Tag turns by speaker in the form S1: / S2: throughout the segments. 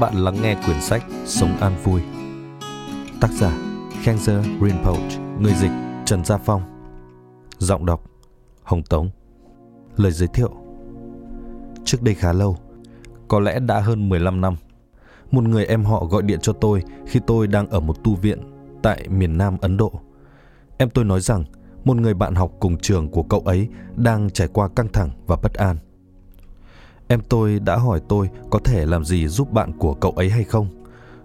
S1: Bạn lắng nghe quyển sách Sống an vui. Tác giả Khenzer Rinpoche, người dịch Trần Gia Phong. Giọng đọc Hồng Tống. Lời giới thiệu Trước đây khá lâu, có lẽ đã hơn 15 năm, một người em họ gọi điện cho tôi khi tôi đang ở một tu viện tại miền Nam Ấn Độ. Em tôi nói rằng một người bạn học cùng trường của cậu ấy đang trải qua căng thẳng và bất an. Em tôi đã hỏi tôi có thể làm gì giúp bạn của cậu ấy hay không.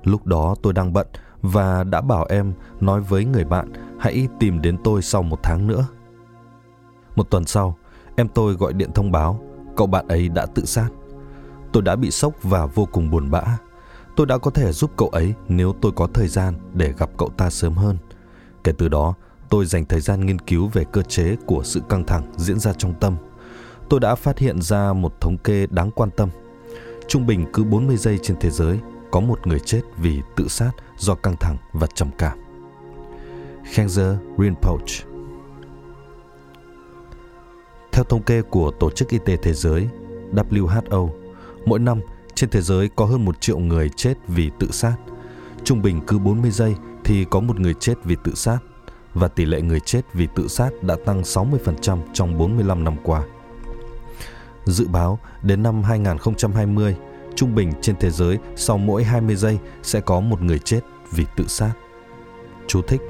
S1: Lúc đó tôi đang bận và đã bảo em nói với người bạn hãy tìm đến tôi sau một tháng nữa. Một tuần sau, em tôi gọi điện thông báo cậu bạn ấy đã tự sát. Tôi đã bị sốc và vô cùng buồn bã. Tôi đã có thể giúp cậu ấy nếu tôi có thời gian để gặp cậu ta sớm hơn. Kể từ đó, tôi dành thời gian nghiên cứu về cơ chế của sự căng thẳng diễn ra trong tâm – tôi đã phát hiện ra một thống kê đáng quan tâm. Trung bình cứ 40 giây trên thế giới có một người chết vì tự sát do căng thẳng và trầm cảm. Khenzer Rinpoche Theo thống kê của Tổ chức Y tế Thế giới WHO, mỗi năm trên thế giới có hơn một triệu người chết vì tự sát. Trung bình cứ 40 giây thì có một người chết vì tự sát và tỷ lệ người chết vì tự sát đã tăng 60% trong 45 năm qua. Dự báo đến năm 2020, trung bình trên thế giới sau mỗi 20 giây sẽ có một người chết vì tự sát. Chú thích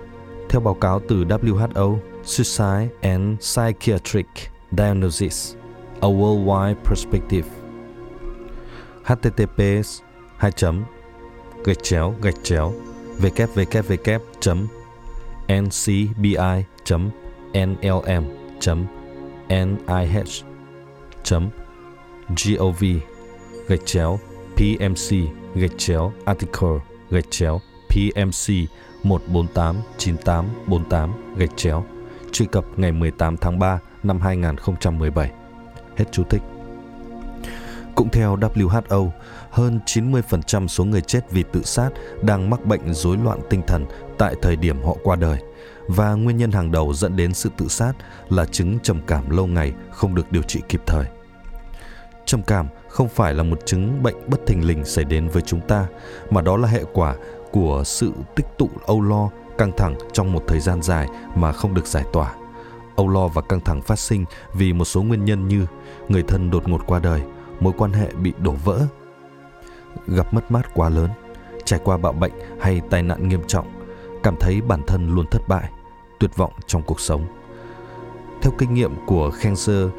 S1: Theo báo cáo từ WHO, Suicide and Psychiatric Diagnosis, A Worldwide Perspective https 2 gạch chéo gạch chéo www ncbi nlm nih gov gạch chéo pmc gạch chéo article gạch chéo pmc 1489848 gạch chéo truy cập ngày 18 tháng 3 năm 2017. Hết chú thích. Cũng theo WHO, hơn 90% số người chết vì tự sát đang mắc bệnh rối loạn tinh thần tại thời điểm họ qua đời và nguyên nhân hàng đầu dẫn đến sự tự sát là chứng trầm cảm lâu ngày không được điều trị kịp thời. Trầm cảm không phải là một chứng bệnh bất thình lình xảy đến với chúng ta, mà đó là hệ quả của sự tích tụ âu lo, căng thẳng trong một thời gian dài mà không được giải tỏa. Âu lo và căng thẳng phát sinh vì một số nguyên nhân như người thân đột ngột qua đời, mối quan hệ bị đổ vỡ, gặp mất mát quá lớn, trải qua bạo bệnh hay tai nạn nghiêm trọng, cảm thấy bản thân luôn thất bại, tuyệt vọng trong cuộc sống. Theo kinh nghiệm của Khenzer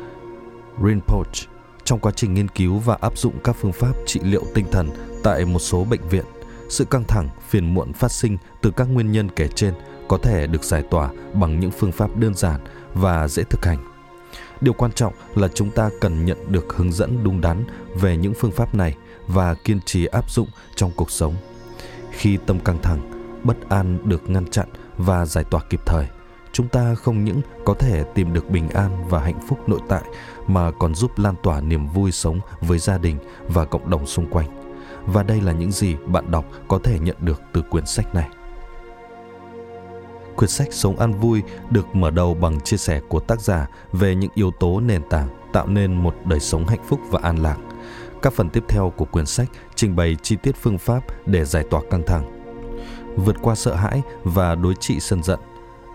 S1: Rinpoche, trong quá trình nghiên cứu và áp dụng các phương pháp trị liệu tinh thần tại một số bệnh viện, sự căng thẳng, phiền muộn phát sinh từ các nguyên nhân kể trên có thể được giải tỏa bằng những phương pháp đơn giản và dễ thực hành. Điều quan trọng là chúng ta cần nhận được hướng dẫn đúng đắn về những phương pháp này và kiên trì áp dụng trong cuộc sống. Khi tâm căng thẳng, bất an được ngăn chặn và giải tỏa kịp thời, chúng ta không những có thể tìm được bình an và hạnh phúc nội tại mà còn giúp lan tỏa niềm vui sống với gia đình và cộng đồng xung quanh. Và đây là những gì bạn đọc có thể nhận được từ quyển sách này. Quyển sách Sống an vui được mở đầu bằng chia sẻ của tác giả về những yếu tố nền tảng tạo nên một đời sống hạnh phúc và an lạc. Các phần tiếp theo của quyển sách trình bày chi tiết phương pháp để giải tỏa căng thẳng, vượt qua sợ hãi và đối trị sân giận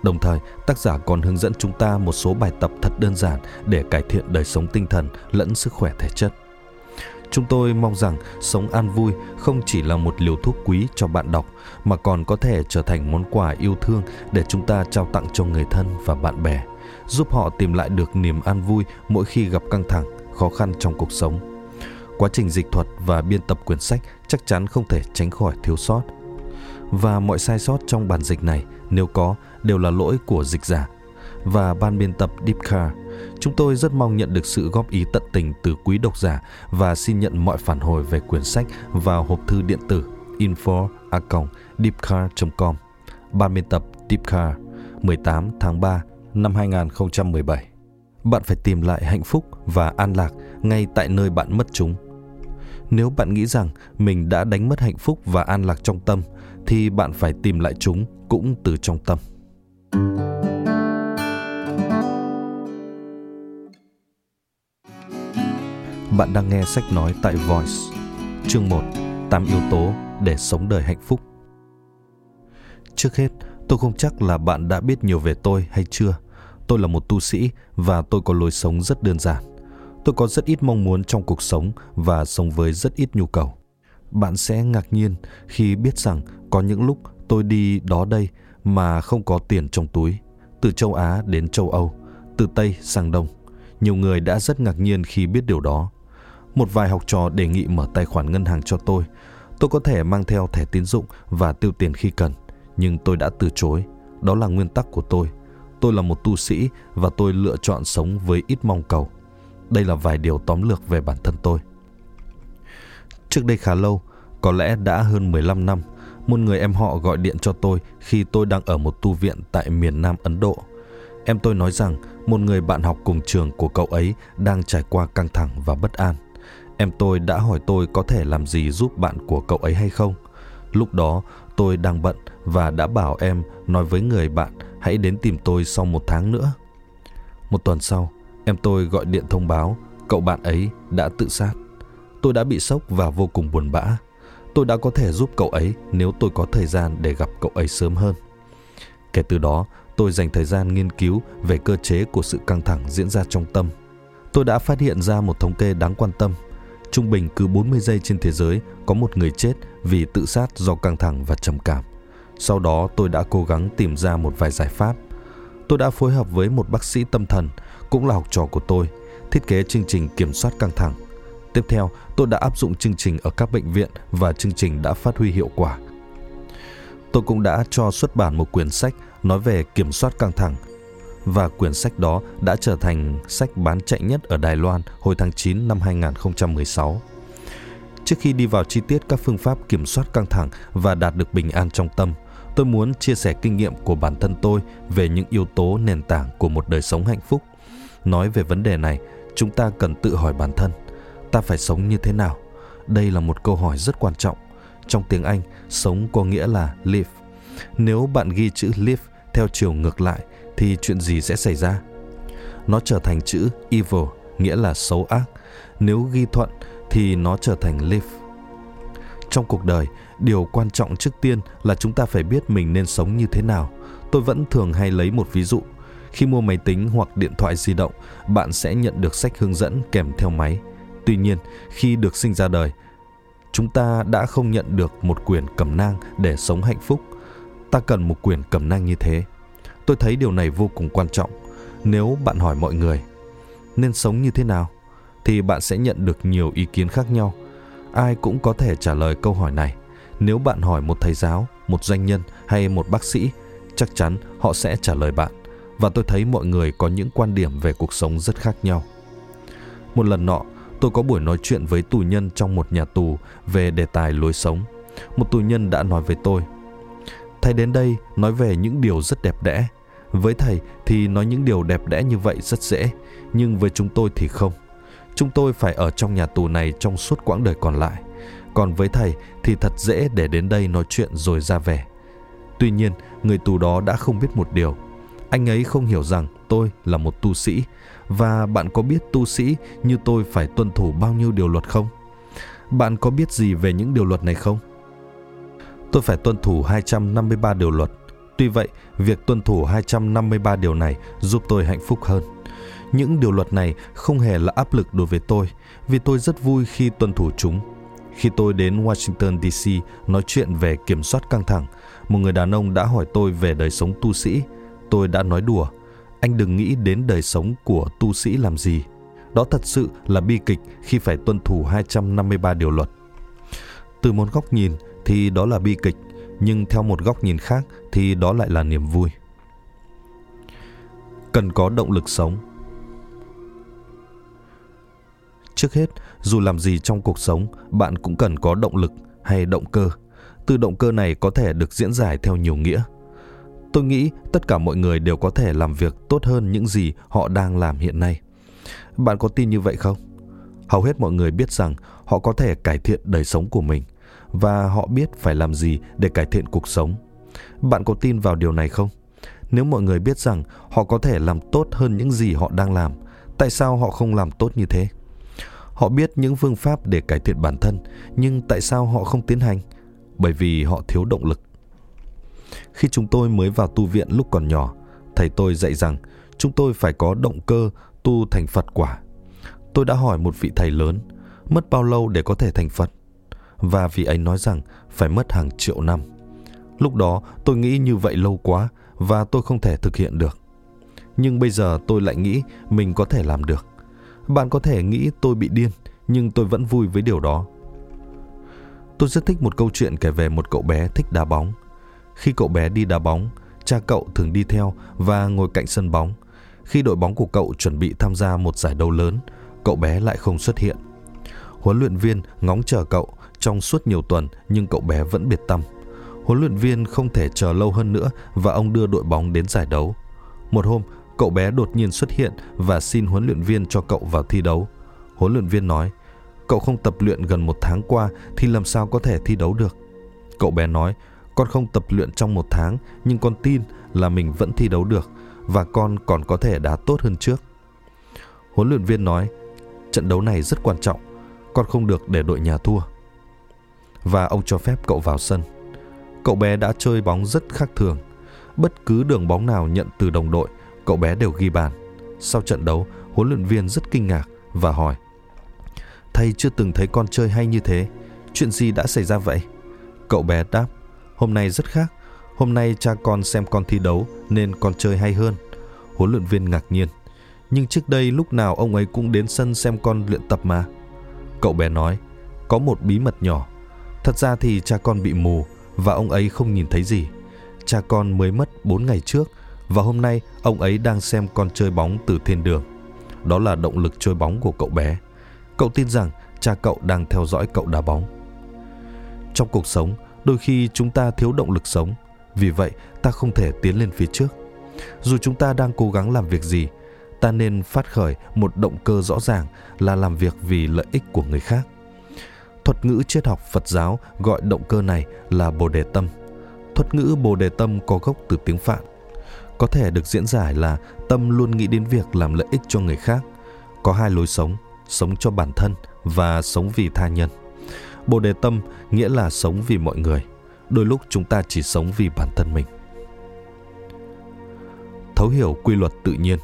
S1: Đồng thời, tác giả còn hướng dẫn chúng ta một số bài tập thật đơn giản để cải thiện đời sống tinh thần lẫn sức khỏe thể chất. Chúng tôi mong rằng sống an vui không chỉ là một liều thuốc quý cho bạn đọc mà còn có thể trở thành món quà yêu thương để chúng ta trao tặng cho người thân và bạn bè, giúp họ tìm lại được niềm an vui mỗi khi gặp căng thẳng, khó khăn trong cuộc sống. Quá trình dịch thuật và biên tập quyển sách chắc chắn không thể tránh khỏi thiếu sót. Và mọi sai sót trong bản dịch này nếu có đều là lỗi của dịch giả và ban biên tập Deepcar. Chúng tôi rất mong nhận được sự góp ý tận tình từ quý độc giả và xin nhận mọi phản hồi về quyển sách vào hộp thư điện tử info@deepcar.com. Ban biên tập Deepcar, 18 tháng 3 năm 2017. Bạn phải tìm lại hạnh phúc và an lạc ngay tại nơi bạn mất chúng. Nếu bạn nghĩ rằng mình đã đánh mất hạnh phúc và an lạc trong tâm thì bạn phải tìm lại chúng cũng từ trong tâm. Bạn đang nghe sách nói tại Voice, chương 1, 8 yếu tố để sống đời hạnh phúc. Trước hết, tôi không chắc là bạn đã biết nhiều về tôi hay chưa. Tôi là một tu sĩ và tôi có lối sống rất đơn giản. Tôi có rất ít mong muốn trong cuộc sống và sống với rất ít nhu cầu. Bạn sẽ ngạc nhiên khi biết rằng có những lúc tôi đi đó đây mà không có tiền trong túi, từ châu Á đến châu Âu, từ Tây sang Đông. Nhiều người đã rất ngạc nhiên khi biết điều đó. Một vài học trò đề nghị mở tài khoản ngân hàng cho tôi. Tôi có thể mang theo thẻ tín dụng và tiêu tiền khi cần, nhưng tôi đã từ chối. Đó là nguyên tắc của tôi. Tôi là một tu sĩ và tôi lựa chọn sống với ít mong cầu. Đây là vài điều tóm lược về bản thân tôi. Trước đây khá lâu, có lẽ đã hơn 15 năm, một người em họ gọi điện cho tôi khi tôi đang ở một tu viện tại miền Nam Ấn Độ. Em tôi nói rằng một người bạn học cùng trường của cậu ấy đang trải qua căng thẳng và bất an. Em tôi đã hỏi tôi có thể làm gì giúp bạn của cậu ấy hay không. Lúc đó tôi đang bận và đã bảo em nói với người bạn hãy đến tìm tôi sau một tháng nữa. Một tuần sau, em tôi gọi điện thông báo cậu bạn ấy đã tự sát. Tôi đã bị sốc và vô cùng buồn bã. Tôi đã có thể giúp cậu ấy nếu tôi có thời gian để gặp cậu ấy sớm hơn. Kể từ đó, tôi dành thời gian nghiên cứu về cơ chế của sự căng thẳng diễn ra trong tâm. Tôi đã phát hiện ra một thống kê đáng quan tâm. Trung bình cứ 40 giây trên thế giới có một người chết vì tự sát do căng thẳng và trầm cảm. Sau đó tôi đã cố gắng tìm ra một vài giải pháp. Tôi đã phối hợp với một bác sĩ tâm thần, cũng là học trò của tôi, thiết kế chương trình kiểm soát căng thẳng. Tiếp theo, tôi đã áp dụng chương trình ở các bệnh viện và chương trình đã phát huy hiệu quả. Tôi cũng đã cho xuất bản một quyển sách nói về kiểm soát căng thẳng và quyển sách đó đã trở thành sách bán chạy nhất ở Đài Loan hồi tháng 9 năm 2016. Trước khi đi vào chi tiết các phương pháp kiểm soát căng thẳng và đạt được bình an trong tâm, tôi muốn chia sẻ kinh nghiệm của bản thân tôi về những yếu tố nền tảng của một đời sống hạnh phúc. Nói về vấn đề này, chúng ta cần tự hỏi bản thân, ta phải sống như thế nào? Đây là một câu hỏi rất quan trọng. Trong tiếng Anh, sống có nghĩa là live. Nếu bạn ghi chữ live theo chiều ngược lại thì chuyện gì sẽ xảy ra? Nó trở thành chữ evil, nghĩa là xấu ác. Nếu ghi thuận thì nó trở thành live. Trong cuộc đời, điều quan trọng trước tiên là chúng ta phải biết mình nên sống như thế nào. Tôi vẫn thường hay lấy một ví dụ. Khi mua máy tính hoặc điện thoại di động, bạn sẽ nhận được sách hướng dẫn kèm theo máy. Tuy nhiên, khi được sinh ra đời, chúng ta đã không nhận được một quyền cẩm nang để sống hạnh phúc. Ta cần một quyền cẩm nang như thế. Tôi thấy điều này vô cùng quan trọng. Nếu bạn hỏi mọi người nên sống như thế nào thì bạn sẽ nhận được nhiều ý kiến khác nhau. Ai cũng có thể trả lời câu hỏi này. Nếu bạn hỏi một thầy giáo, một doanh nhân hay một bác sĩ, chắc chắn họ sẽ trả lời bạn. Và tôi thấy mọi người có những quan điểm về cuộc sống rất khác nhau. Một lần nọ, tôi có buổi nói chuyện với tù nhân trong một nhà tù về đề tài lối sống. Một tù nhân đã nói với tôi, Thầy đến đây nói về những điều rất đẹp đẽ. Với thầy thì nói những điều đẹp đẽ như vậy rất dễ, nhưng với chúng tôi thì không. Chúng tôi phải ở trong nhà tù này trong suốt quãng đời còn lại. Còn với thầy thì thật dễ để đến đây nói chuyện rồi ra về. Tuy nhiên, người tù đó đã không biết một điều. Anh ấy không hiểu rằng tôi là một tu sĩ và bạn có biết tu sĩ như tôi phải tuân thủ bao nhiêu điều luật không? Bạn có biết gì về những điều luật này không? Tôi phải tuân thủ 253 điều luật. Tuy vậy, việc tuân thủ 253 điều này giúp tôi hạnh phúc hơn. Những điều luật này không hề là áp lực đối với tôi, vì tôi rất vui khi tuân thủ chúng. Khi tôi đến Washington DC nói chuyện về kiểm soát căng thẳng, một người đàn ông đã hỏi tôi về đời sống tu sĩ. Tôi đã nói đùa, anh đừng nghĩ đến đời sống của tu sĩ làm gì. Đó thật sự là bi kịch khi phải tuân thủ 253 điều luật. Từ một góc nhìn thì đó là bi kịch, nhưng theo một góc nhìn khác thì đó lại là niềm vui. Cần có động lực sống Trước hết, dù làm gì trong cuộc sống, bạn cũng cần có động lực hay động cơ. Từ động cơ này có thể được diễn giải theo nhiều nghĩa. Tôi nghĩ tất cả mọi người đều có thể làm việc tốt hơn những gì họ đang làm hiện nay. Bạn có tin như vậy không? Hầu hết mọi người biết rằng họ có thể cải thiện đời sống của mình và họ biết phải làm gì để cải thiện cuộc sống. Bạn có tin vào điều này không? Nếu mọi người biết rằng họ có thể làm tốt hơn những gì họ đang làm, tại sao họ không làm tốt như thế? Họ biết những phương pháp để cải thiện bản thân, nhưng tại sao họ không tiến hành? Bởi vì họ thiếu động lực. Khi chúng tôi mới vào tu viện lúc còn nhỏ, thầy tôi dạy rằng chúng tôi phải có động cơ tu thành Phật quả. Tôi đã hỏi một vị thầy lớn, mất bao lâu để có thể thành Phật? Và vị ấy nói rằng phải mất hàng triệu năm. Lúc đó tôi nghĩ như vậy lâu quá và tôi không thể thực hiện được. Nhưng bây giờ tôi lại nghĩ mình có thể làm được. Bạn có thể nghĩ tôi bị điên, nhưng tôi vẫn vui với điều đó. Tôi rất thích một câu chuyện kể về một cậu bé thích đá bóng. Khi cậu bé đi đá bóng, cha cậu thường đi theo và ngồi cạnh sân bóng. Khi đội bóng của cậu chuẩn bị tham gia một giải đấu lớn, cậu bé lại không xuất hiện. Huấn luyện viên ngóng chờ cậu trong suốt nhiều tuần nhưng cậu bé vẫn biệt tâm. Huấn luyện viên không thể chờ lâu hơn nữa và ông đưa đội bóng đến giải đấu. Một hôm, cậu bé đột nhiên xuất hiện và xin huấn luyện viên cho cậu vào thi đấu. Huấn luyện viên nói, cậu không tập luyện gần một tháng qua thì làm sao có thể thi đấu được. Cậu bé nói, con không tập luyện trong một tháng nhưng con tin là mình vẫn thi đấu được và con còn có thể đá tốt hơn trước. Huấn luyện viên nói, trận đấu này rất quan trọng, con không được để đội nhà thua. Và ông cho phép cậu vào sân. Cậu bé đã chơi bóng rất khác thường. Bất cứ đường bóng nào nhận từ đồng đội, cậu bé đều ghi bàn. Sau trận đấu, huấn luyện viên rất kinh ngạc và hỏi Thầy chưa từng thấy con chơi hay như thế. Chuyện gì đã xảy ra vậy? Cậu bé đáp Hôm nay rất khác. Hôm nay cha con xem con thi đấu nên con chơi hay hơn. Huấn luyện viên ngạc nhiên. Nhưng trước đây lúc nào ông ấy cũng đến sân xem con luyện tập mà. Cậu bé nói, có một bí mật nhỏ. Thật ra thì cha con bị mù và ông ấy không nhìn thấy gì. Cha con mới mất 4 ngày trước và hôm nay ông ấy đang xem con chơi bóng từ thiên đường. Đó là động lực chơi bóng của cậu bé. Cậu tin rằng cha cậu đang theo dõi cậu đá bóng. Trong cuộc sống, đôi khi chúng ta thiếu động lực sống, vì vậy ta không thể tiến lên phía trước. Dù chúng ta đang cố gắng làm việc gì, ta nên phát khởi một động cơ rõ ràng là làm việc vì lợi ích của người khác. Thuật ngữ triết học Phật giáo gọi động cơ này là Bồ Đề Tâm. Thuật ngữ Bồ Đề Tâm có gốc từ tiếng Phạn. Có thể được diễn giải là tâm luôn nghĩ đến việc làm lợi ích cho người khác. Có hai lối sống, sống cho bản thân và sống vì tha nhân. Bồ Đề Tâm nghĩa là sống vì mọi người. Đôi lúc chúng ta chỉ sống vì bản thân mình. Thấu hiểu quy luật tự nhiên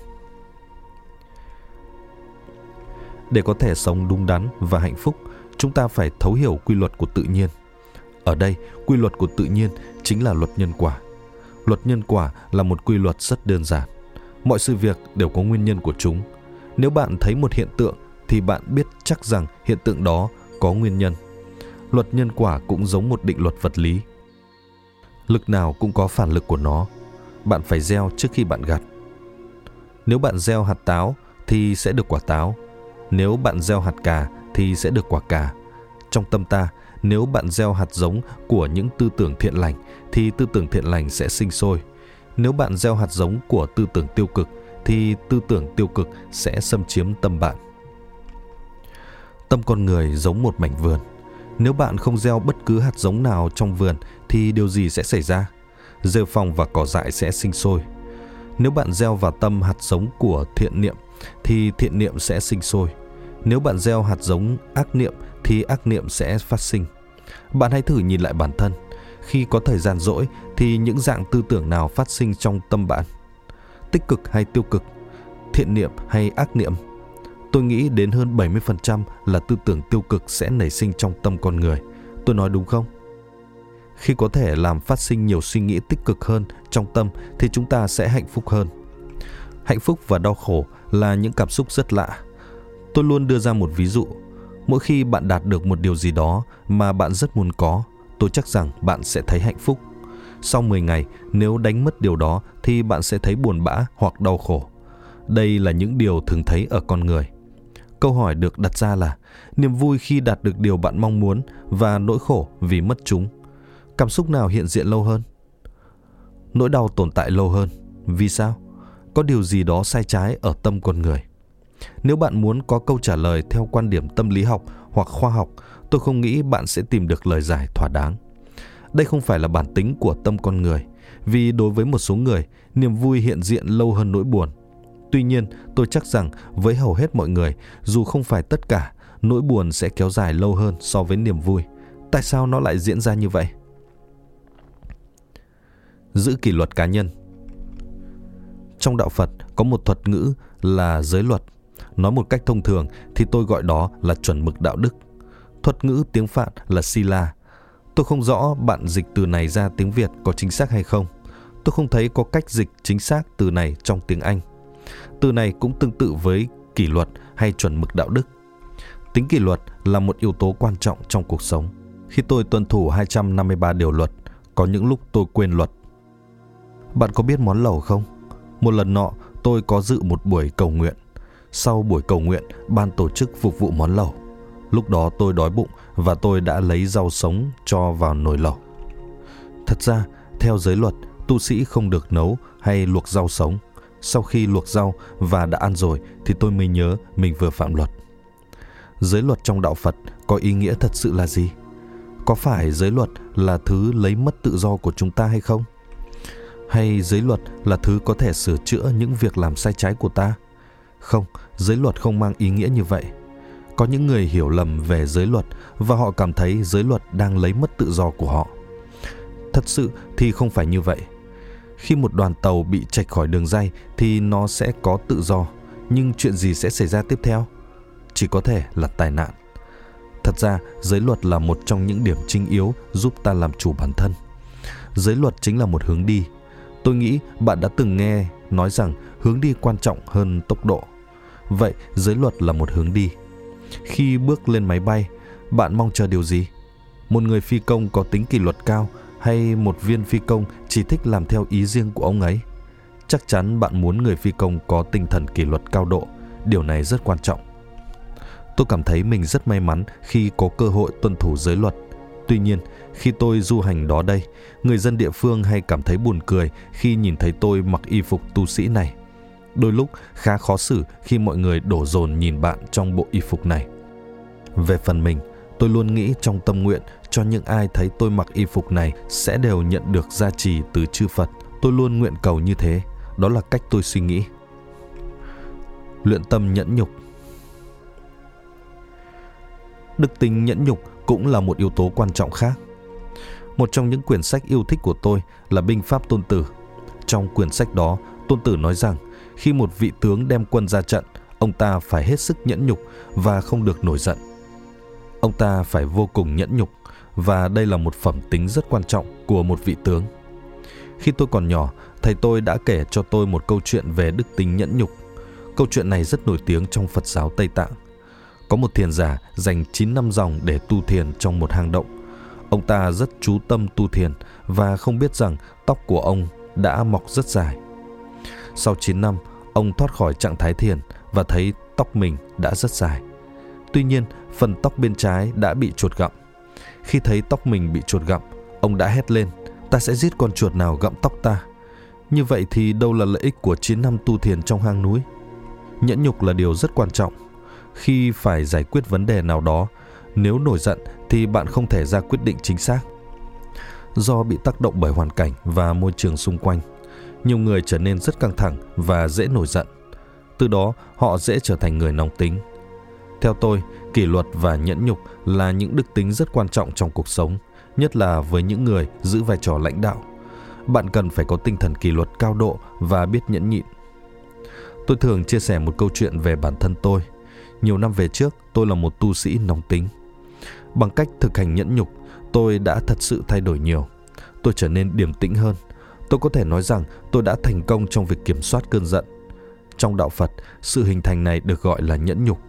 S1: Để có thể sống đúng đắn và hạnh phúc, chúng ta phải thấu hiểu quy luật của tự nhiên. Ở đây, quy luật của tự nhiên chính là luật nhân quả. Luật nhân quả là một quy luật rất đơn giản. Mọi sự việc đều có nguyên nhân của chúng. Nếu bạn thấy một hiện tượng thì bạn biết chắc rằng hiện tượng đó có nguyên nhân. Luật nhân quả cũng giống một định luật vật lý. Lực nào cũng có phản lực của nó. Bạn phải gieo trước khi bạn gặt. Nếu bạn gieo hạt táo thì sẽ được quả táo. Nếu bạn gieo hạt cà thì sẽ được quả cà. Trong tâm ta, nếu bạn gieo hạt giống của những tư tưởng thiện lành thì tư tưởng thiện lành sẽ sinh sôi. Nếu bạn gieo hạt giống của tư tưởng tiêu cực thì tư tưởng tiêu cực sẽ xâm chiếm tâm bạn. Tâm con người giống một mảnh vườn. Nếu bạn không gieo bất cứ hạt giống nào trong vườn, thì điều gì sẽ xảy ra? Rêu phong và cỏ dại sẽ sinh sôi. Nếu bạn gieo vào tâm hạt giống của thiện niệm, thì thiện niệm sẽ sinh sôi. Nếu bạn gieo hạt giống ác niệm, thì ác niệm sẽ phát sinh. Bạn hãy thử nhìn lại bản thân. Khi có thời gian rỗi, thì những dạng tư tưởng nào phát sinh trong tâm bạn? Tích cực hay tiêu cực? Thiện niệm hay ác niệm? Tôi nghĩ đến hơn 70% là tư tưởng tiêu cực sẽ nảy sinh trong tâm con người. Tôi nói đúng không? Khi có thể làm phát sinh nhiều suy nghĩ tích cực hơn trong tâm thì chúng ta sẽ hạnh phúc hơn. Hạnh phúc và đau khổ là những cảm xúc rất lạ. Tôi luôn đưa ra một ví dụ. Mỗi khi bạn đạt được một điều gì đó mà bạn rất muốn có, tôi chắc rằng bạn sẽ thấy hạnh phúc. Sau 10 ngày, nếu đánh mất điều đó thì bạn sẽ thấy buồn bã hoặc đau khổ. Đây là những điều thường thấy ở con người. Câu hỏi được đặt ra là niềm vui khi đạt được điều bạn mong muốn và nỗi khổ vì mất chúng. Cảm xúc nào hiện diện lâu hơn? Nỗi đau tồn tại lâu hơn. Vì sao? Có điều gì đó sai trái ở tâm con người. Nếu bạn muốn có câu trả lời theo quan điểm tâm lý học hoặc khoa học, tôi không nghĩ bạn sẽ tìm được lời giải thỏa đáng. Đây không phải là bản tính của tâm con người, vì đối với một số người, niềm vui hiện diện lâu hơn nỗi buồn. Tuy nhiên, tôi chắc rằng với hầu hết mọi người, dù không phải tất cả, nỗi buồn sẽ kéo dài lâu hơn so với niềm vui. Tại sao nó lại diễn ra như vậy? Giữ kỷ luật cá nhân Trong đạo Phật có một thuật ngữ là giới luật. Nói một cách thông thường thì tôi gọi đó là chuẩn mực đạo đức. Thuật ngữ tiếng Phạn là Sila. Tôi không rõ bạn dịch từ này ra tiếng Việt có chính xác hay không. Tôi không thấy có cách dịch chính xác từ này trong tiếng Anh. Từ này cũng tương tự với kỷ luật hay chuẩn mực đạo đức. Tính kỷ luật là một yếu tố quan trọng trong cuộc sống. Khi tôi tuân thủ 253 điều luật, có những lúc tôi quên luật. Bạn có biết món lẩu không? Một lần nọ, tôi có dự một buổi cầu nguyện. Sau buổi cầu nguyện, ban tổ chức phục vụ món lẩu. Lúc đó tôi đói bụng và tôi đã lấy rau sống cho vào nồi lẩu. Thật ra, theo giới luật, tu sĩ không được nấu hay luộc rau sống. Sau khi luộc rau và đã ăn rồi thì tôi mới nhớ mình vừa phạm luật. Giới luật trong đạo Phật có ý nghĩa thật sự là gì? Có phải giới luật là thứ lấy mất tự do của chúng ta hay không? Hay giới luật là thứ có thể sửa chữa những việc làm sai trái của ta? Không, giới luật không mang ý nghĩa như vậy. Có những người hiểu lầm về giới luật và họ cảm thấy giới luật đang lấy mất tự do của họ. Thật sự thì không phải như vậy. Khi một đoàn tàu bị chạch khỏi đường dây thì nó sẽ có tự do, nhưng chuyện gì sẽ xảy ra tiếp theo? Chỉ có thể là tai nạn. Thật ra, giới luật là một trong những điểm chính yếu giúp ta làm chủ bản thân. Giới luật chính là một hướng đi. Tôi nghĩ bạn đã từng nghe nói rằng hướng đi quan trọng hơn tốc độ. Vậy, giới luật là một hướng đi. Khi bước lên máy bay, bạn mong chờ điều gì? Một người phi công có tính kỷ luật cao hay một viên phi công chỉ thích làm theo ý riêng của ông ấy? Chắc chắn bạn muốn người phi công có tinh thần kỷ luật cao độ. Điều này rất quan trọng. Tôi cảm thấy mình rất may mắn khi có cơ hội tuân thủ giới luật. Tuy nhiên, khi tôi du hành đó đây, người dân địa phương hay cảm thấy buồn cười khi nhìn thấy tôi mặc y phục tu sĩ này. Đôi lúc khá khó xử khi mọi người đổ dồn nhìn bạn trong bộ y phục này. Về phần mình, tôi luôn nghĩ trong tâm nguyện cho những ai thấy tôi mặc y phục này sẽ đều nhận được gia trì từ chư Phật. Tôi luôn nguyện cầu như thế. Đó là cách tôi suy nghĩ. Luyện tâm nhẫn nhục Đức tính nhẫn nhục cũng là một yếu tố quan trọng khác. Một trong những quyển sách yêu thích của tôi là Binh Pháp Tôn Tử. Trong quyển sách đó, Tôn Tử nói rằng khi một vị tướng đem quân ra trận, ông ta phải hết sức nhẫn nhục và không được nổi giận. Ông ta phải vô cùng nhẫn nhục và đây là một phẩm tính rất quan trọng của một vị tướng. Khi tôi còn nhỏ, thầy tôi đã kể cho tôi một câu chuyện về đức tính nhẫn nhục. Câu chuyện này rất nổi tiếng trong Phật giáo Tây Tạng. Có một thiền giả dành 9 năm dòng để tu thiền trong một hang động. Ông ta rất chú tâm tu thiền và không biết rằng tóc của ông đã mọc rất dài. Sau 9 năm, ông thoát khỏi trạng thái thiền và thấy tóc mình đã rất dài. Tuy nhiên, phần tóc bên trái đã bị chuột gặm. Khi thấy tóc mình bị chuột gặm, ông đã hét lên, ta sẽ giết con chuột nào gặm tóc ta. Như vậy thì đâu là lợi ích của 9 năm tu thiền trong hang núi? Nhẫn nhục là điều rất quan trọng khi phải giải quyết vấn đề nào đó nếu nổi giận thì bạn không thể ra quyết định chính xác do bị tác động bởi hoàn cảnh và môi trường xung quanh nhiều người trở nên rất căng thẳng và dễ nổi giận từ đó họ dễ trở thành người nóng tính theo tôi kỷ luật và nhẫn nhục là những đức tính rất quan trọng trong cuộc sống nhất là với những người giữ vai trò lãnh đạo bạn cần phải có tinh thần kỷ luật cao độ và biết nhẫn nhịn tôi thường chia sẻ một câu chuyện về bản thân tôi nhiều năm về trước, tôi là một tu sĩ nóng tính. Bằng cách thực hành nhẫn nhục, tôi đã thật sự thay đổi nhiều. Tôi trở nên điềm tĩnh hơn. Tôi có thể nói rằng tôi đã thành công trong việc kiểm soát cơn giận. Trong đạo Phật, sự hình thành này được gọi là nhẫn nhục.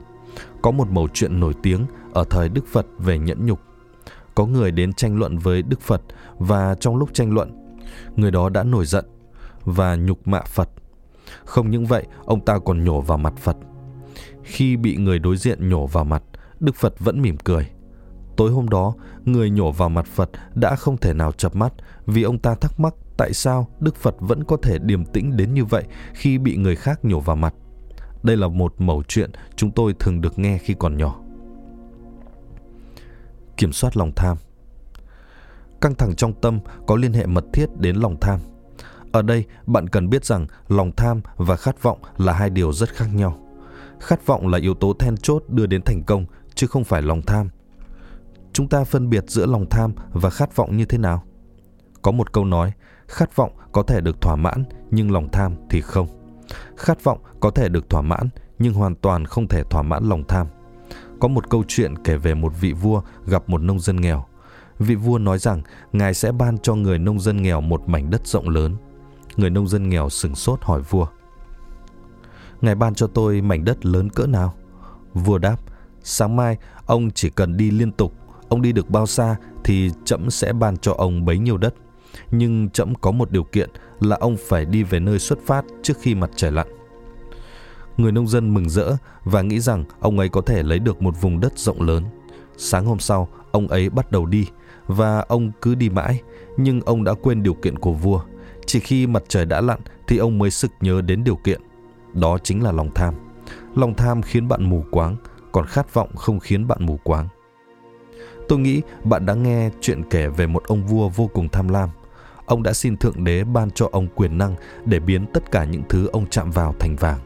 S1: Có một mẩu chuyện nổi tiếng ở thời Đức Phật về nhẫn nhục. Có người đến tranh luận với Đức Phật và trong lúc tranh luận, người đó đã nổi giận và nhục mạ Phật. Không những vậy, ông ta còn nhổ vào mặt Phật. Khi bị người đối diện nhổ vào mặt, Đức Phật vẫn mỉm cười. Tối hôm đó, người nhổ vào mặt Phật đã không thể nào chập mắt vì ông ta thắc mắc tại sao Đức Phật vẫn có thể điềm tĩnh đến như vậy khi bị người khác nhổ vào mặt. Đây là một mẩu chuyện chúng tôi thường được nghe khi còn nhỏ. Kiểm soát lòng tham Căng thẳng trong tâm có liên hệ mật thiết đến lòng tham. Ở đây, bạn cần biết rằng lòng tham và khát vọng là hai điều rất khác nhau. Khát vọng là yếu tố then chốt đưa đến thành công, chứ không phải lòng tham. Chúng ta phân biệt giữa lòng tham và khát vọng như thế nào? Có một câu nói, khát vọng có thể được thỏa mãn nhưng lòng tham thì không. Khát vọng có thể được thỏa mãn nhưng hoàn toàn không thể thỏa mãn lòng tham. Có một câu chuyện kể về một vị vua gặp một nông dân nghèo. Vị vua nói rằng ngài sẽ ban cho người nông dân nghèo một mảnh đất rộng lớn. Người nông dân nghèo sừng sốt hỏi vua. Ngài ban cho tôi mảnh đất lớn cỡ nào? Vua đáp, sáng mai ông chỉ cần đi liên tục, ông đi được bao xa thì trẫm sẽ ban cho ông bấy nhiêu đất. Nhưng trẫm có một điều kiện là ông phải đi về nơi xuất phát trước khi mặt trời lặn. Người nông dân mừng rỡ và nghĩ rằng ông ấy có thể lấy được một vùng đất rộng lớn. Sáng hôm sau, ông ấy bắt đầu đi và ông cứ đi mãi, nhưng ông đã quên điều kiện của vua. Chỉ khi mặt trời đã lặn thì ông mới sực nhớ đến điều kiện. Đó chính là lòng tham. Lòng tham khiến bạn mù quáng, còn khát vọng không khiến bạn mù quáng. Tôi nghĩ bạn đã nghe chuyện kể về một ông vua vô cùng tham lam. Ông đã xin Thượng Đế ban cho ông quyền năng để biến tất cả những thứ ông chạm vào thành vàng.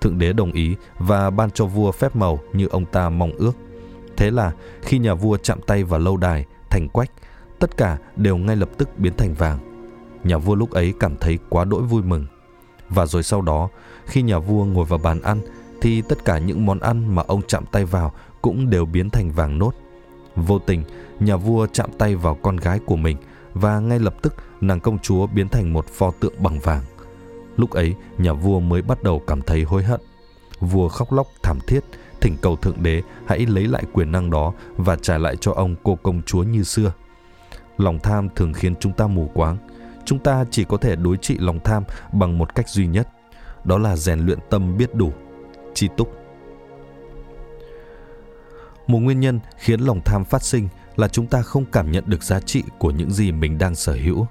S1: Thượng Đế đồng ý và ban cho vua phép màu như ông ta mong ước. Thế là khi nhà vua chạm tay vào lâu đài, thành quách, tất cả đều ngay lập tức biến thành vàng. Nhà vua lúc ấy cảm thấy quá đỗi vui mừng. Và rồi sau đó, khi nhà vua ngồi vào bàn ăn, thì tất cả những món ăn mà ông chạm tay vào cũng đều biến thành vàng nốt. Vô tình, nhà vua chạm tay vào con gái của mình và ngay lập tức nàng công chúa biến thành một pho tượng bằng vàng. Lúc ấy, nhà vua mới bắt đầu cảm thấy hối hận. Vua khóc lóc thảm thiết, thỉnh cầu Thượng Đế hãy lấy lại quyền năng đó và trả lại cho ông cô công chúa như xưa. Lòng tham thường khiến chúng ta mù quáng. Chúng ta chỉ có thể đối trị lòng tham bằng một cách duy nhất, đó là rèn luyện tâm biết đủ, chi túc. Một nguyên nhân khiến lòng tham phát sinh là chúng ta không cảm nhận được giá trị của những gì mình đang sở hữu.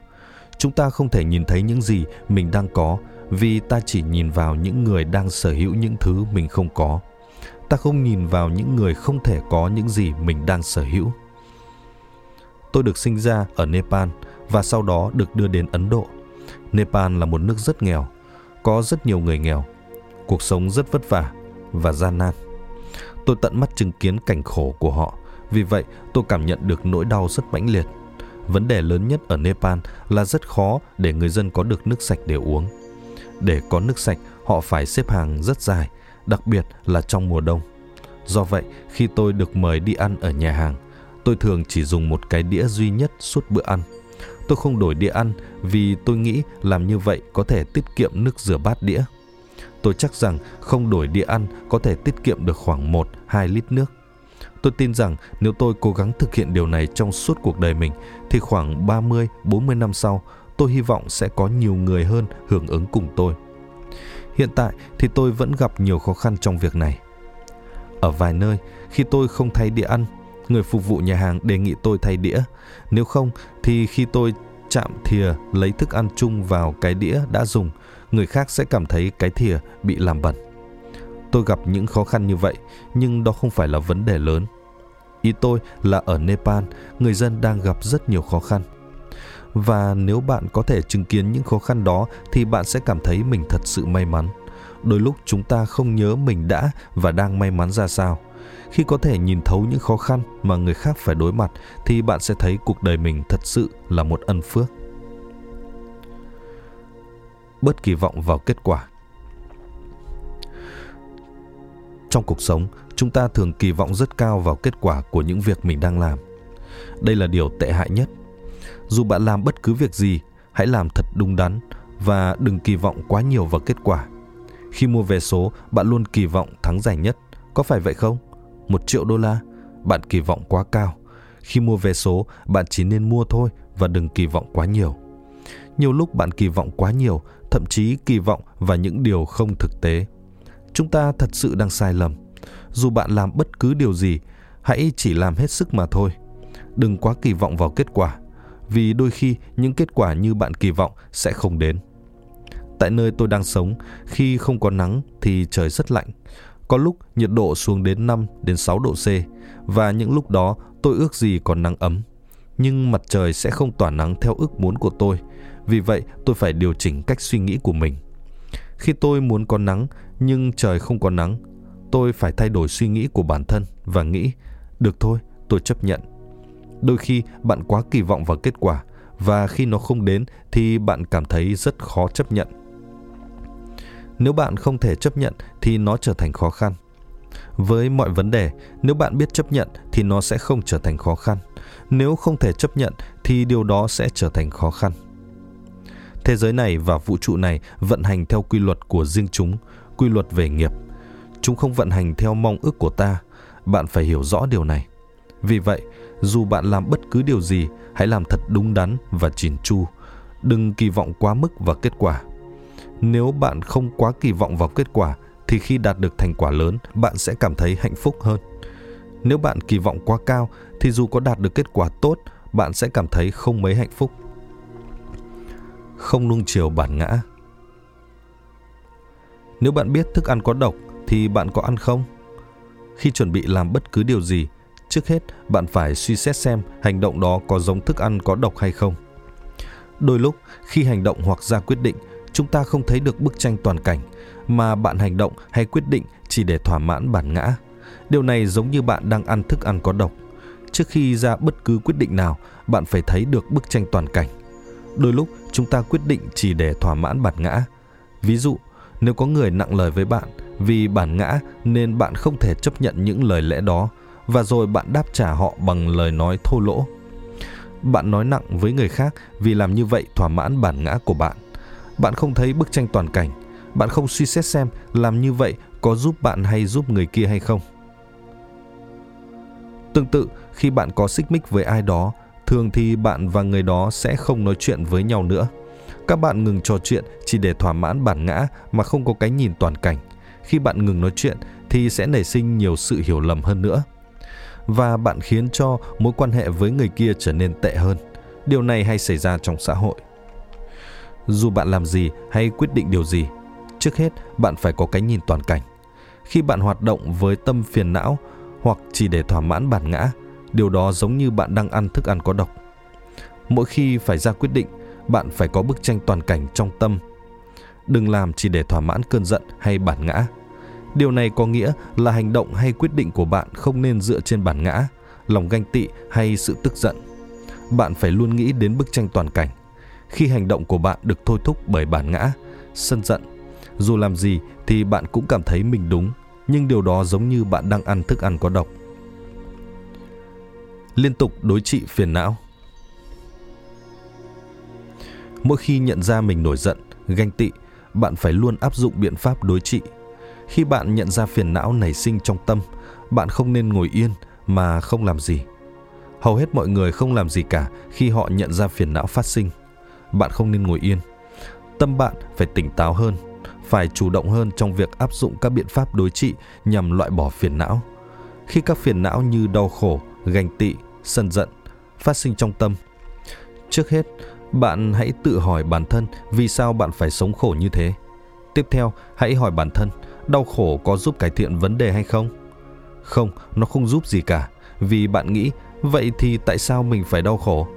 S1: Chúng ta không thể nhìn thấy những gì mình đang có, vì ta chỉ nhìn vào những người đang sở hữu những thứ mình không có. Ta không nhìn vào những người không thể có những gì mình đang sở hữu. Tôi được sinh ra ở nepal và sau đó được đưa đến ấn độ. Nepal là một nước rất nghèo, có rất nhiều người nghèo. Cuộc sống rất vất vả và gian nan. Tôi tận mắt chứng kiến cảnh khổ của họ. Vì vậy, tôi cảm nhận được nỗi đau rất mãnh liệt vấn đề lớn nhất ở nepal là rất khó để người dân có được nước sạch để uống để có nước sạch, họ phải xếp hàng rất dài, đặc biệt là trong mùa đông. Do vậy, khi tôi được mời đi ăn ở nhà hàng, tôi thường chỉ dùng một cái đĩa duy nhất suốt bữa ăn. Tôi không đổi đĩa ăn vì tôi nghĩ làm như vậy có thể tiết kiệm nước rửa bát đĩa. Tôi chắc rằng không đổi đĩa ăn có thể tiết kiệm được khoảng 1-2 lít nước. Tôi tin rằng nếu tôi cố gắng thực hiện điều này trong suốt cuộc đời mình thì khoảng 30-40 năm sau tôi hy vọng sẽ có nhiều người hơn hưởng ứng cùng tôi. Hiện tại thì tôi vẫn gặp nhiều khó khăn trong việc này. Ở vài nơi, khi tôi không thay đĩa ăn, người phục vụ nhà hàng đề nghị tôi thay đĩa. Nếu không thì khi tôi chạm thìa lấy thức ăn chung vào cái đĩa đã dùng, người khác sẽ cảm thấy cái thìa bị làm bẩn. Tôi gặp những khó khăn như vậy, nhưng đó không phải là vấn đề lớn. Ý tôi là ở Nepal, người dân đang gặp rất nhiều khó khăn. Và nếu bạn có thể chứng kiến những khó khăn đó thì bạn sẽ cảm thấy mình thật sự may mắn. Đôi lúc chúng ta không nhớ mình đã và đang may mắn ra sao. Khi có thể nhìn thấu những khó khăn mà người khác phải đối mặt thì bạn sẽ thấy cuộc đời mình thật sự là một ân phước. Bớt kỳ vọng vào kết quả. Trong cuộc sống chúng ta thường kỳ vọng rất cao vào kết quả của những việc mình đang làm đây là điều tệ hại nhất dù bạn làm bất cứ việc gì, hãy làm thật đúng đắn và đừng kỳ vọng quá nhiều vào kết quả. Khi mua vé số, bạn luôn kỳ vọng thắng giải nhất, có phải vậy không? Một triệu đô la, bạn kỳ vọng quá cao. Khi mua vé số, bạn chỉ nên mua thôi và đừng kỳ vọng quá nhiều. Nhiều lúc bạn kỳ vọng quá nhiều, thậm chí kỳ vọng vào những điều không thực tế. Chúng ta thật sự đang sai lầm. Dù bạn làm bất cứ điều gì, hãy chỉ làm hết sức mà thôi. Đừng quá kỳ vọng vào kết quả vì đôi khi những kết quả như bạn kỳ vọng sẽ không đến. Tại nơi tôi đang sống, khi không có nắng thì trời rất lạnh. Có lúc nhiệt độ xuống đến 5 đến 6 độ C và những lúc đó tôi ước gì còn nắng ấm. Nhưng mặt trời sẽ không tỏa nắng theo ước muốn của tôi, vì vậy tôi phải điều chỉnh cách suy nghĩ của mình. Khi tôi muốn có nắng nhưng trời không có nắng, tôi phải thay đổi suy nghĩ của bản thân và nghĩ, được thôi, tôi chấp nhận. Đôi khi bạn quá kỳ vọng vào kết quả và khi nó không đến thì bạn cảm thấy rất khó chấp nhận. Nếu bạn không thể chấp nhận thì nó trở thành khó khăn. Với mọi vấn đề, nếu bạn biết chấp nhận thì nó sẽ không trở thành khó khăn. Nếu không thể chấp nhận thì điều đó sẽ trở thành khó khăn. Thế giới này và vũ trụ này vận hành theo quy luật của riêng chúng, quy luật về nghiệp. Chúng không vận hành theo mong ước của ta. Bạn phải hiểu rõ điều này. Vì vậy, dù bạn làm bất cứ điều gì, hãy làm thật đúng đắn và chỉn chu. Đừng kỳ vọng quá mức vào kết quả. Nếu bạn không quá kỳ vọng vào kết quả, thì khi đạt được thành quả lớn, bạn sẽ cảm thấy hạnh phúc hơn. Nếu bạn kỳ vọng quá cao, thì dù có đạt được kết quả tốt, bạn sẽ cảm thấy không mấy hạnh phúc. Không nuông chiều bản ngã Nếu bạn biết thức ăn có độc, thì bạn có ăn không? Khi chuẩn bị làm bất cứ điều gì, trước hết bạn phải suy xét xem hành động đó có giống thức ăn có độc hay không. Đôi lúc, khi hành động hoặc ra quyết định, chúng ta không thấy được bức tranh toàn cảnh, mà bạn hành động hay quyết định chỉ để thỏa mãn bản ngã. Điều này giống như bạn đang ăn thức ăn có độc. Trước khi ra bất cứ quyết định nào, bạn phải thấy được bức tranh toàn cảnh. Đôi lúc chúng ta quyết định chỉ để thỏa mãn bản ngã. Ví dụ, nếu có người nặng lời với bạn vì bản ngã nên bạn không thể chấp nhận những lời lẽ đó và rồi bạn đáp trả họ bằng lời nói thô lỗ. Bạn nói nặng với người khác vì làm như vậy thỏa mãn bản ngã của bạn. Bạn không thấy bức tranh toàn cảnh, bạn không suy xét xem làm như vậy có giúp bạn hay giúp người kia hay không. Tương tự, khi bạn có xích mích với ai đó, thường thì bạn và người đó sẽ không nói chuyện với nhau nữa. Các bạn ngừng trò chuyện chỉ để thỏa mãn bản ngã mà không có cái nhìn toàn cảnh. Khi bạn ngừng nói chuyện thì sẽ nảy sinh nhiều sự hiểu lầm hơn nữa. Và bạn khiến cho mối quan hệ với người kia trở nên tệ hơn. Điều này hay xảy ra trong xã hội. Dù bạn làm gì hay quyết định điều gì, trước hết bạn phải có cái nhìn toàn cảnh. Khi bạn hoạt động với tâm phiền não hoặc chỉ để thỏa mãn bản ngã, điều đó giống như bạn đang ăn thức ăn có độc. Mỗi khi phải ra quyết định, bạn phải có bức tranh toàn cảnh trong tâm. Đừng làm chỉ để thỏa mãn cơn giận hay bản ngã. Điều này có nghĩa là hành động hay quyết định của bạn không nên dựa trên bản ngã, lòng ganh tị hay sự tức giận. Bạn phải luôn nghĩ đến bức tranh toàn cảnh. Khi hành động của bạn được thôi thúc bởi bản ngã, sân giận, dù làm gì thì bạn cũng cảm thấy mình đúng, nhưng điều đó giống như bạn đang ăn thức ăn có độc. Liên tục đối trị phiền não Mỗi khi nhận ra mình nổi giận, ganh tị, bạn phải luôn áp dụng biện pháp đối trị. Khi bạn nhận ra phiền não nảy sinh trong tâm, bạn không nên ngồi yên mà không làm gì. Hầu hết mọi người không làm gì cả khi họ nhận ra phiền não phát sinh. Bạn không nên ngồi yên. Tâm bạn phải tỉnh táo hơn, phải chủ động hơn trong việc áp dụng các biện pháp đối trị nhằm loại bỏ phiền não. Khi các phiền não như đau khổ, ganh tị, sân giận phát sinh trong tâm, trước hết bạn hãy tự hỏi bản thân vì sao bạn phải sống khổ như thế. Tiếp theo, hãy hỏi bản thân, đau khổ có giúp cải thiện vấn đề hay không? Không, nó không giúp gì cả, vì bạn nghĩ, vậy thì tại sao mình phải đau khổ?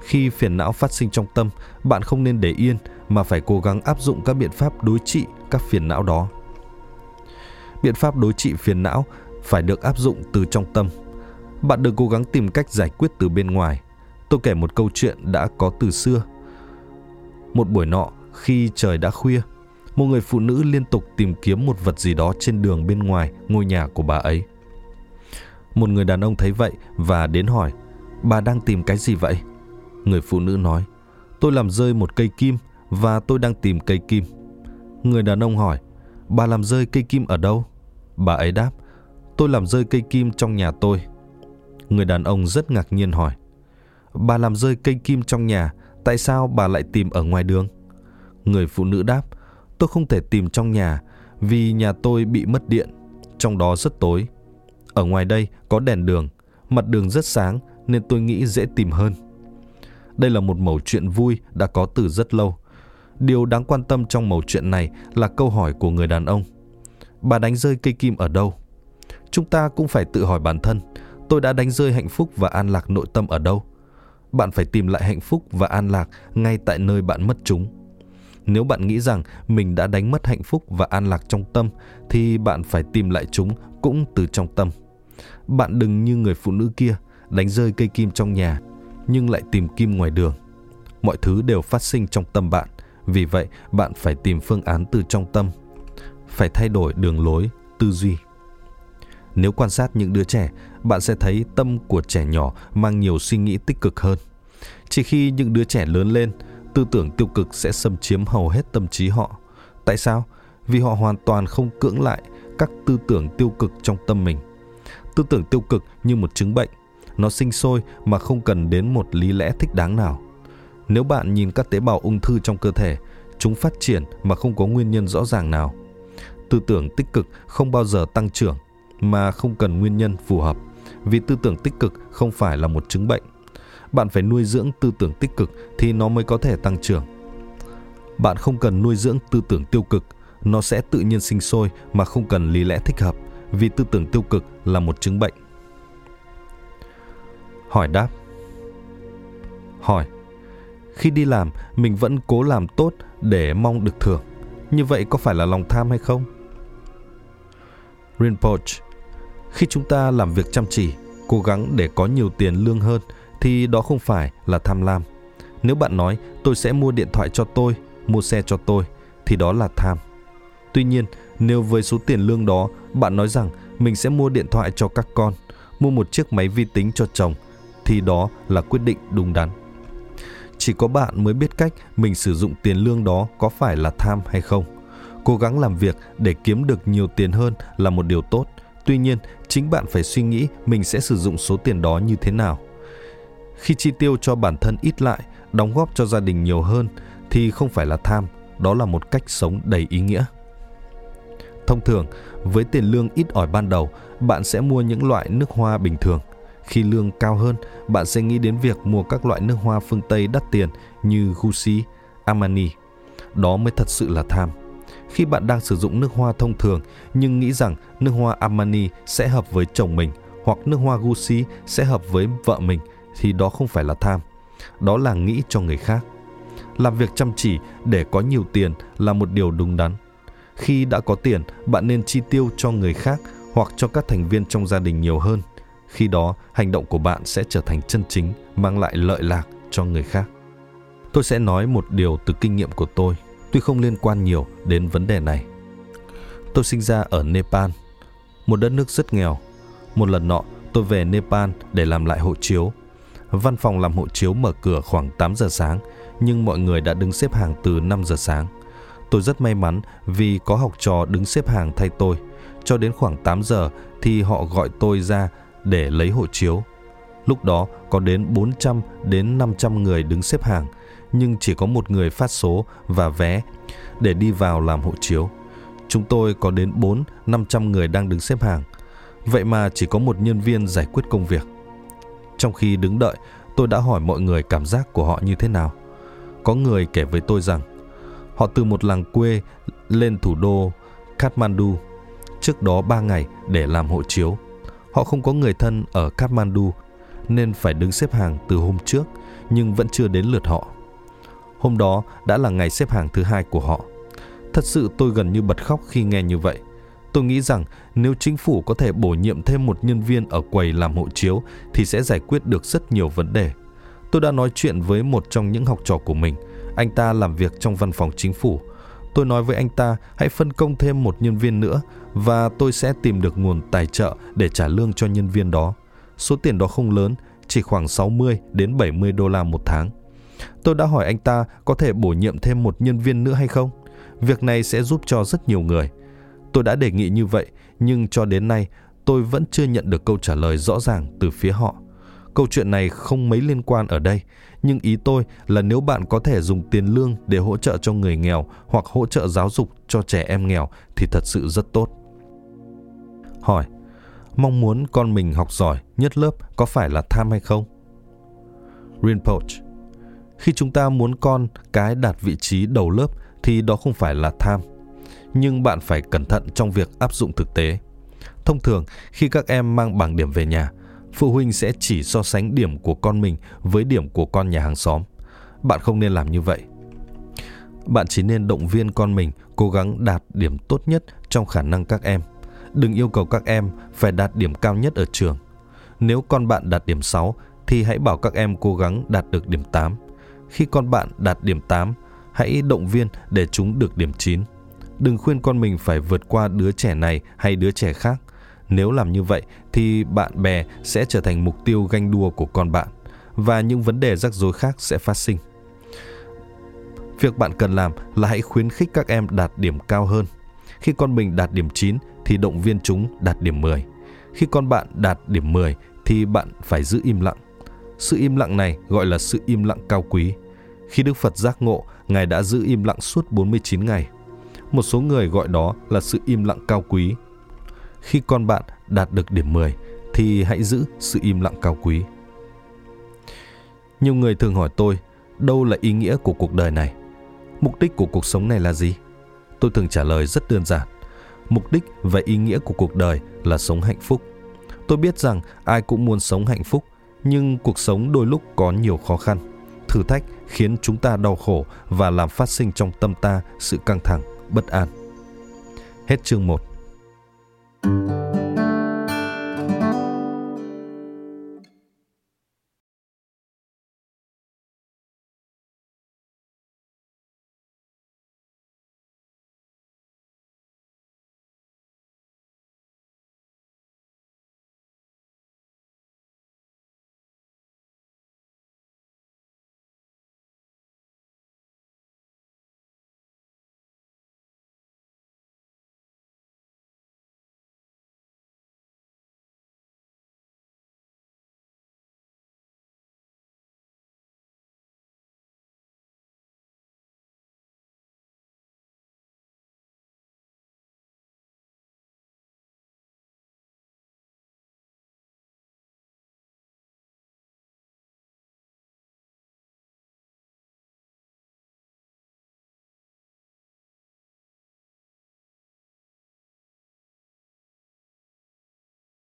S1: Khi phiền não phát sinh trong tâm, bạn không nên để yên mà phải cố gắng áp dụng các biện pháp đối trị các phiền não đó. Biện pháp đối trị phiền não phải được áp dụng từ trong tâm. Bạn đừng cố gắng tìm cách giải quyết từ bên ngoài. Tôi kể một câu chuyện đã có từ xưa. Một buổi nọ, khi trời đã khuya, một người phụ nữ liên tục tìm kiếm một vật gì đó trên đường bên ngoài ngôi nhà của bà ấy. Một người đàn ông thấy vậy và đến hỏi, bà đang tìm cái gì vậy? Người phụ nữ nói, tôi làm rơi một cây kim và tôi đang tìm cây kim. Người đàn ông hỏi, bà làm rơi cây kim ở đâu? Bà ấy đáp, tôi làm rơi cây kim trong nhà tôi. Người đàn ông rất ngạc nhiên hỏi, bà làm rơi cây kim trong nhà, tại sao bà lại tìm ở ngoài đường? Người phụ nữ đáp, tôi không thể tìm trong nhà vì nhà tôi bị mất điện, trong đó rất tối. Ở ngoài đây có đèn đường, mặt đường rất sáng nên tôi nghĩ dễ tìm hơn. Đây là một mẩu chuyện vui đã có từ rất lâu. Điều đáng quan tâm trong mẩu chuyện này là câu hỏi của người đàn ông. Bà đánh rơi cây kim ở đâu? Chúng ta cũng phải tự hỏi bản thân, tôi đã đánh rơi hạnh phúc và an lạc nội tâm ở đâu? Bạn phải tìm lại hạnh phúc và an lạc ngay tại nơi bạn mất chúng. Nếu bạn nghĩ rằng mình đã đánh mất hạnh phúc và an lạc trong tâm thì bạn phải tìm lại chúng cũng từ trong tâm. Bạn đừng như người phụ nữ kia đánh rơi cây kim trong nhà nhưng lại tìm kim ngoài đường. Mọi thứ đều phát sinh trong tâm bạn, vì vậy bạn phải tìm phương án từ trong tâm. Phải thay đổi đường lối, tư duy. Nếu quan sát những đứa trẻ, bạn sẽ thấy tâm của trẻ nhỏ mang nhiều suy nghĩ tích cực hơn. Chỉ khi những đứa trẻ lớn lên, tư tưởng tiêu cực sẽ xâm chiếm hầu hết tâm trí họ. Tại sao? Vì họ hoàn toàn không cưỡng lại các tư tưởng tiêu cực trong tâm mình. Tư tưởng tiêu cực như một chứng bệnh, nó sinh sôi mà không cần đến một lý lẽ thích đáng nào. Nếu bạn nhìn các tế bào ung thư trong cơ thể, chúng phát triển mà không có nguyên nhân rõ ràng nào. Tư tưởng tích cực không bao giờ tăng trưởng mà không cần nguyên nhân phù hợp, vì tư tưởng tích cực không phải là một chứng bệnh. Bạn phải nuôi dưỡng tư tưởng tích cực thì nó mới có thể tăng trưởng. Bạn không cần nuôi dưỡng tư tưởng tiêu cực, nó sẽ tự nhiên sinh sôi mà không cần lý lẽ thích hợp, vì tư tưởng tiêu cực là một chứng bệnh. Hỏi đáp Hỏi Khi đi làm, mình vẫn cố làm tốt để mong được thưởng. Như vậy có phải là lòng tham hay không? Rinpoche khi chúng ta làm việc chăm chỉ, cố gắng để có nhiều tiền lương hơn thì đó không phải là tham lam. Nếu bạn nói tôi sẽ mua điện thoại cho tôi, mua xe cho tôi thì đó là tham. Tuy nhiên, nếu với số tiền lương đó bạn nói rằng mình sẽ mua điện thoại cho các con, mua một chiếc máy vi tính cho chồng thì đó là quyết định đúng đắn. Chỉ có bạn mới biết cách mình sử dụng tiền lương đó có phải là tham hay không. Cố gắng làm việc để kiếm được nhiều tiền hơn là một điều tốt. Tuy nhiên, chính bạn phải suy nghĩ mình sẽ sử dụng số tiền đó như thế nào. Khi chi tiêu cho bản thân ít lại, đóng góp cho gia đình nhiều hơn thì không phải là tham, đó là một cách sống đầy ý nghĩa. Thông thường, với tiền lương ít ỏi ban đầu, bạn sẽ mua những loại nước hoa bình thường – khi lương cao hơn, bạn sẽ nghĩ đến việc mua các loại nước hoa phương Tây đắt tiền như Gucci, Armani. Đó mới thật sự là tham. Khi bạn đang sử dụng nước hoa thông thường nhưng nghĩ rằng nước hoa Armani sẽ hợp với chồng mình hoặc nước hoa Gucci sẽ hợp với vợ mình thì đó không phải là tham. Đó là nghĩ cho người khác. Làm việc chăm chỉ để có nhiều tiền là một điều đúng đắn. Khi đã có tiền, bạn nên chi tiêu cho người khác hoặc cho các thành viên trong gia đình nhiều hơn – khi đó hành động của bạn sẽ trở thành chân chính mang lại lợi lạc cho người khác tôi sẽ nói một điều từ kinh nghiệm của tôi tuy không liên quan nhiều đến vấn đề này tôi sinh ra ở nepal một đất nước rất nghèo. Một lần nọ tôi về nepal để làm lại hộ chiếu. Văn phòng làm hộ chiếu mở cửa khoảng 8 giờ sáng nhưng mọi người đã đứng xếp hàng từ 5 giờ sáng. Tôi rất may mắn vì có học trò đứng xếp hàng thay tôi. Cho đến khoảng 8 giờ thì họ gọi tôi ra để lấy hộ chiếu. Lúc đó có đến 400 đến 500 người đứng xếp hàng, nhưng chỉ có một người phát số và vé để đi vào làm hộ chiếu. Chúng tôi có đến 4 500 người đang đứng xếp hàng. Vậy mà chỉ có một nhân viên giải quyết công việc. Trong khi đứng đợi, tôi đã hỏi mọi người cảm giác của họ như thế nào. Có người kể với tôi rằng họ từ một làng quê lên thủ đô Kathmandu trước đó 3 ngày để làm hộ chiếu. Họ không có người thân ở Kathmandu nên phải đứng xếp hàng từ hôm trước nhưng vẫn chưa đến lượt họ. Hôm đó đã là ngày xếp hàng thứ hai của họ. Thật sự tôi gần như bật khóc khi nghe như vậy. Tôi nghĩ rằng nếu chính phủ có thể bổ nhiệm thêm một nhân viên ở quầy làm hộ chiếu thì sẽ giải quyết được rất nhiều vấn đề. Tôi đã nói chuyện với một trong những học trò của mình. Anh ta làm việc trong văn phòng chính phủ. Tôi nói với anh ta hãy phân công thêm một nhân viên nữa và tôi sẽ tìm được nguồn tài trợ để trả lương cho nhân viên đó. Số tiền đó không lớn, chỉ khoảng 60 đến 70 đô la một tháng. Tôi đã hỏi anh ta có thể bổ nhiệm thêm một nhân viên nữa hay không? Việc này sẽ giúp cho rất nhiều người. Tôi đã đề nghị như vậy, nhưng cho đến nay tôi vẫn chưa nhận được câu trả lời rõ ràng từ phía họ. Câu chuyện này không mấy liên quan ở đây, nhưng ý tôi là nếu bạn có thể dùng tiền lương để hỗ trợ cho người nghèo hoặc hỗ trợ giáo dục cho trẻ em nghèo thì thật sự rất tốt. Hỏi, mong muốn con mình học giỏi nhất lớp có phải là tham hay không? Rinpoche, khi chúng ta muốn con cái đạt vị trí đầu lớp thì đó không phải là tham. Nhưng bạn phải cẩn thận trong việc áp dụng thực tế. Thông thường, khi các em mang bảng điểm về nhà, phụ huynh sẽ chỉ so sánh điểm của con mình với điểm của con nhà hàng xóm. Bạn không nên làm như vậy. Bạn chỉ nên động viên con mình cố gắng đạt điểm tốt nhất trong khả năng các em. Đừng yêu cầu các em phải đạt điểm cao nhất ở trường. Nếu con bạn đạt điểm 6 thì hãy bảo các em cố gắng đạt được điểm 8. Khi con bạn đạt điểm 8, hãy động viên để chúng được điểm 9. Đừng khuyên con mình phải vượt qua đứa trẻ này hay đứa trẻ khác. Nếu làm như vậy thì bạn bè sẽ trở thành mục tiêu ganh đua của con bạn và những vấn đề rắc rối khác sẽ phát sinh. Việc bạn cần làm là hãy khuyến khích các em đạt điểm cao hơn. Khi con mình đạt điểm 9 thì động viên chúng đạt điểm 10. Khi con bạn đạt điểm 10 thì bạn phải giữ im lặng. Sự im lặng này gọi là sự im lặng cao quý. Khi Đức Phật giác ngộ, Ngài đã giữ im lặng suốt 49 ngày. Một số người gọi đó là sự im lặng cao quý. Khi con bạn đạt được điểm 10 thì hãy giữ sự im lặng cao quý. Nhiều người thường hỏi tôi, đâu là ý nghĩa của cuộc đời này? Mục đích của cuộc sống này là gì? Tôi thường trả lời rất đơn giản. Mục đích và ý nghĩa của cuộc đời là sống hạnh phúc. Tôi biết rằng ai cũng muốn sống hạnh phúc, nhưng cuộc sống đôi lúc có nhiều khó khăn. Thử thách khiến chúng ta đau khổ và làm phát sinh trong tâm ta sự căng thẳng, bất an. Hết chương 1.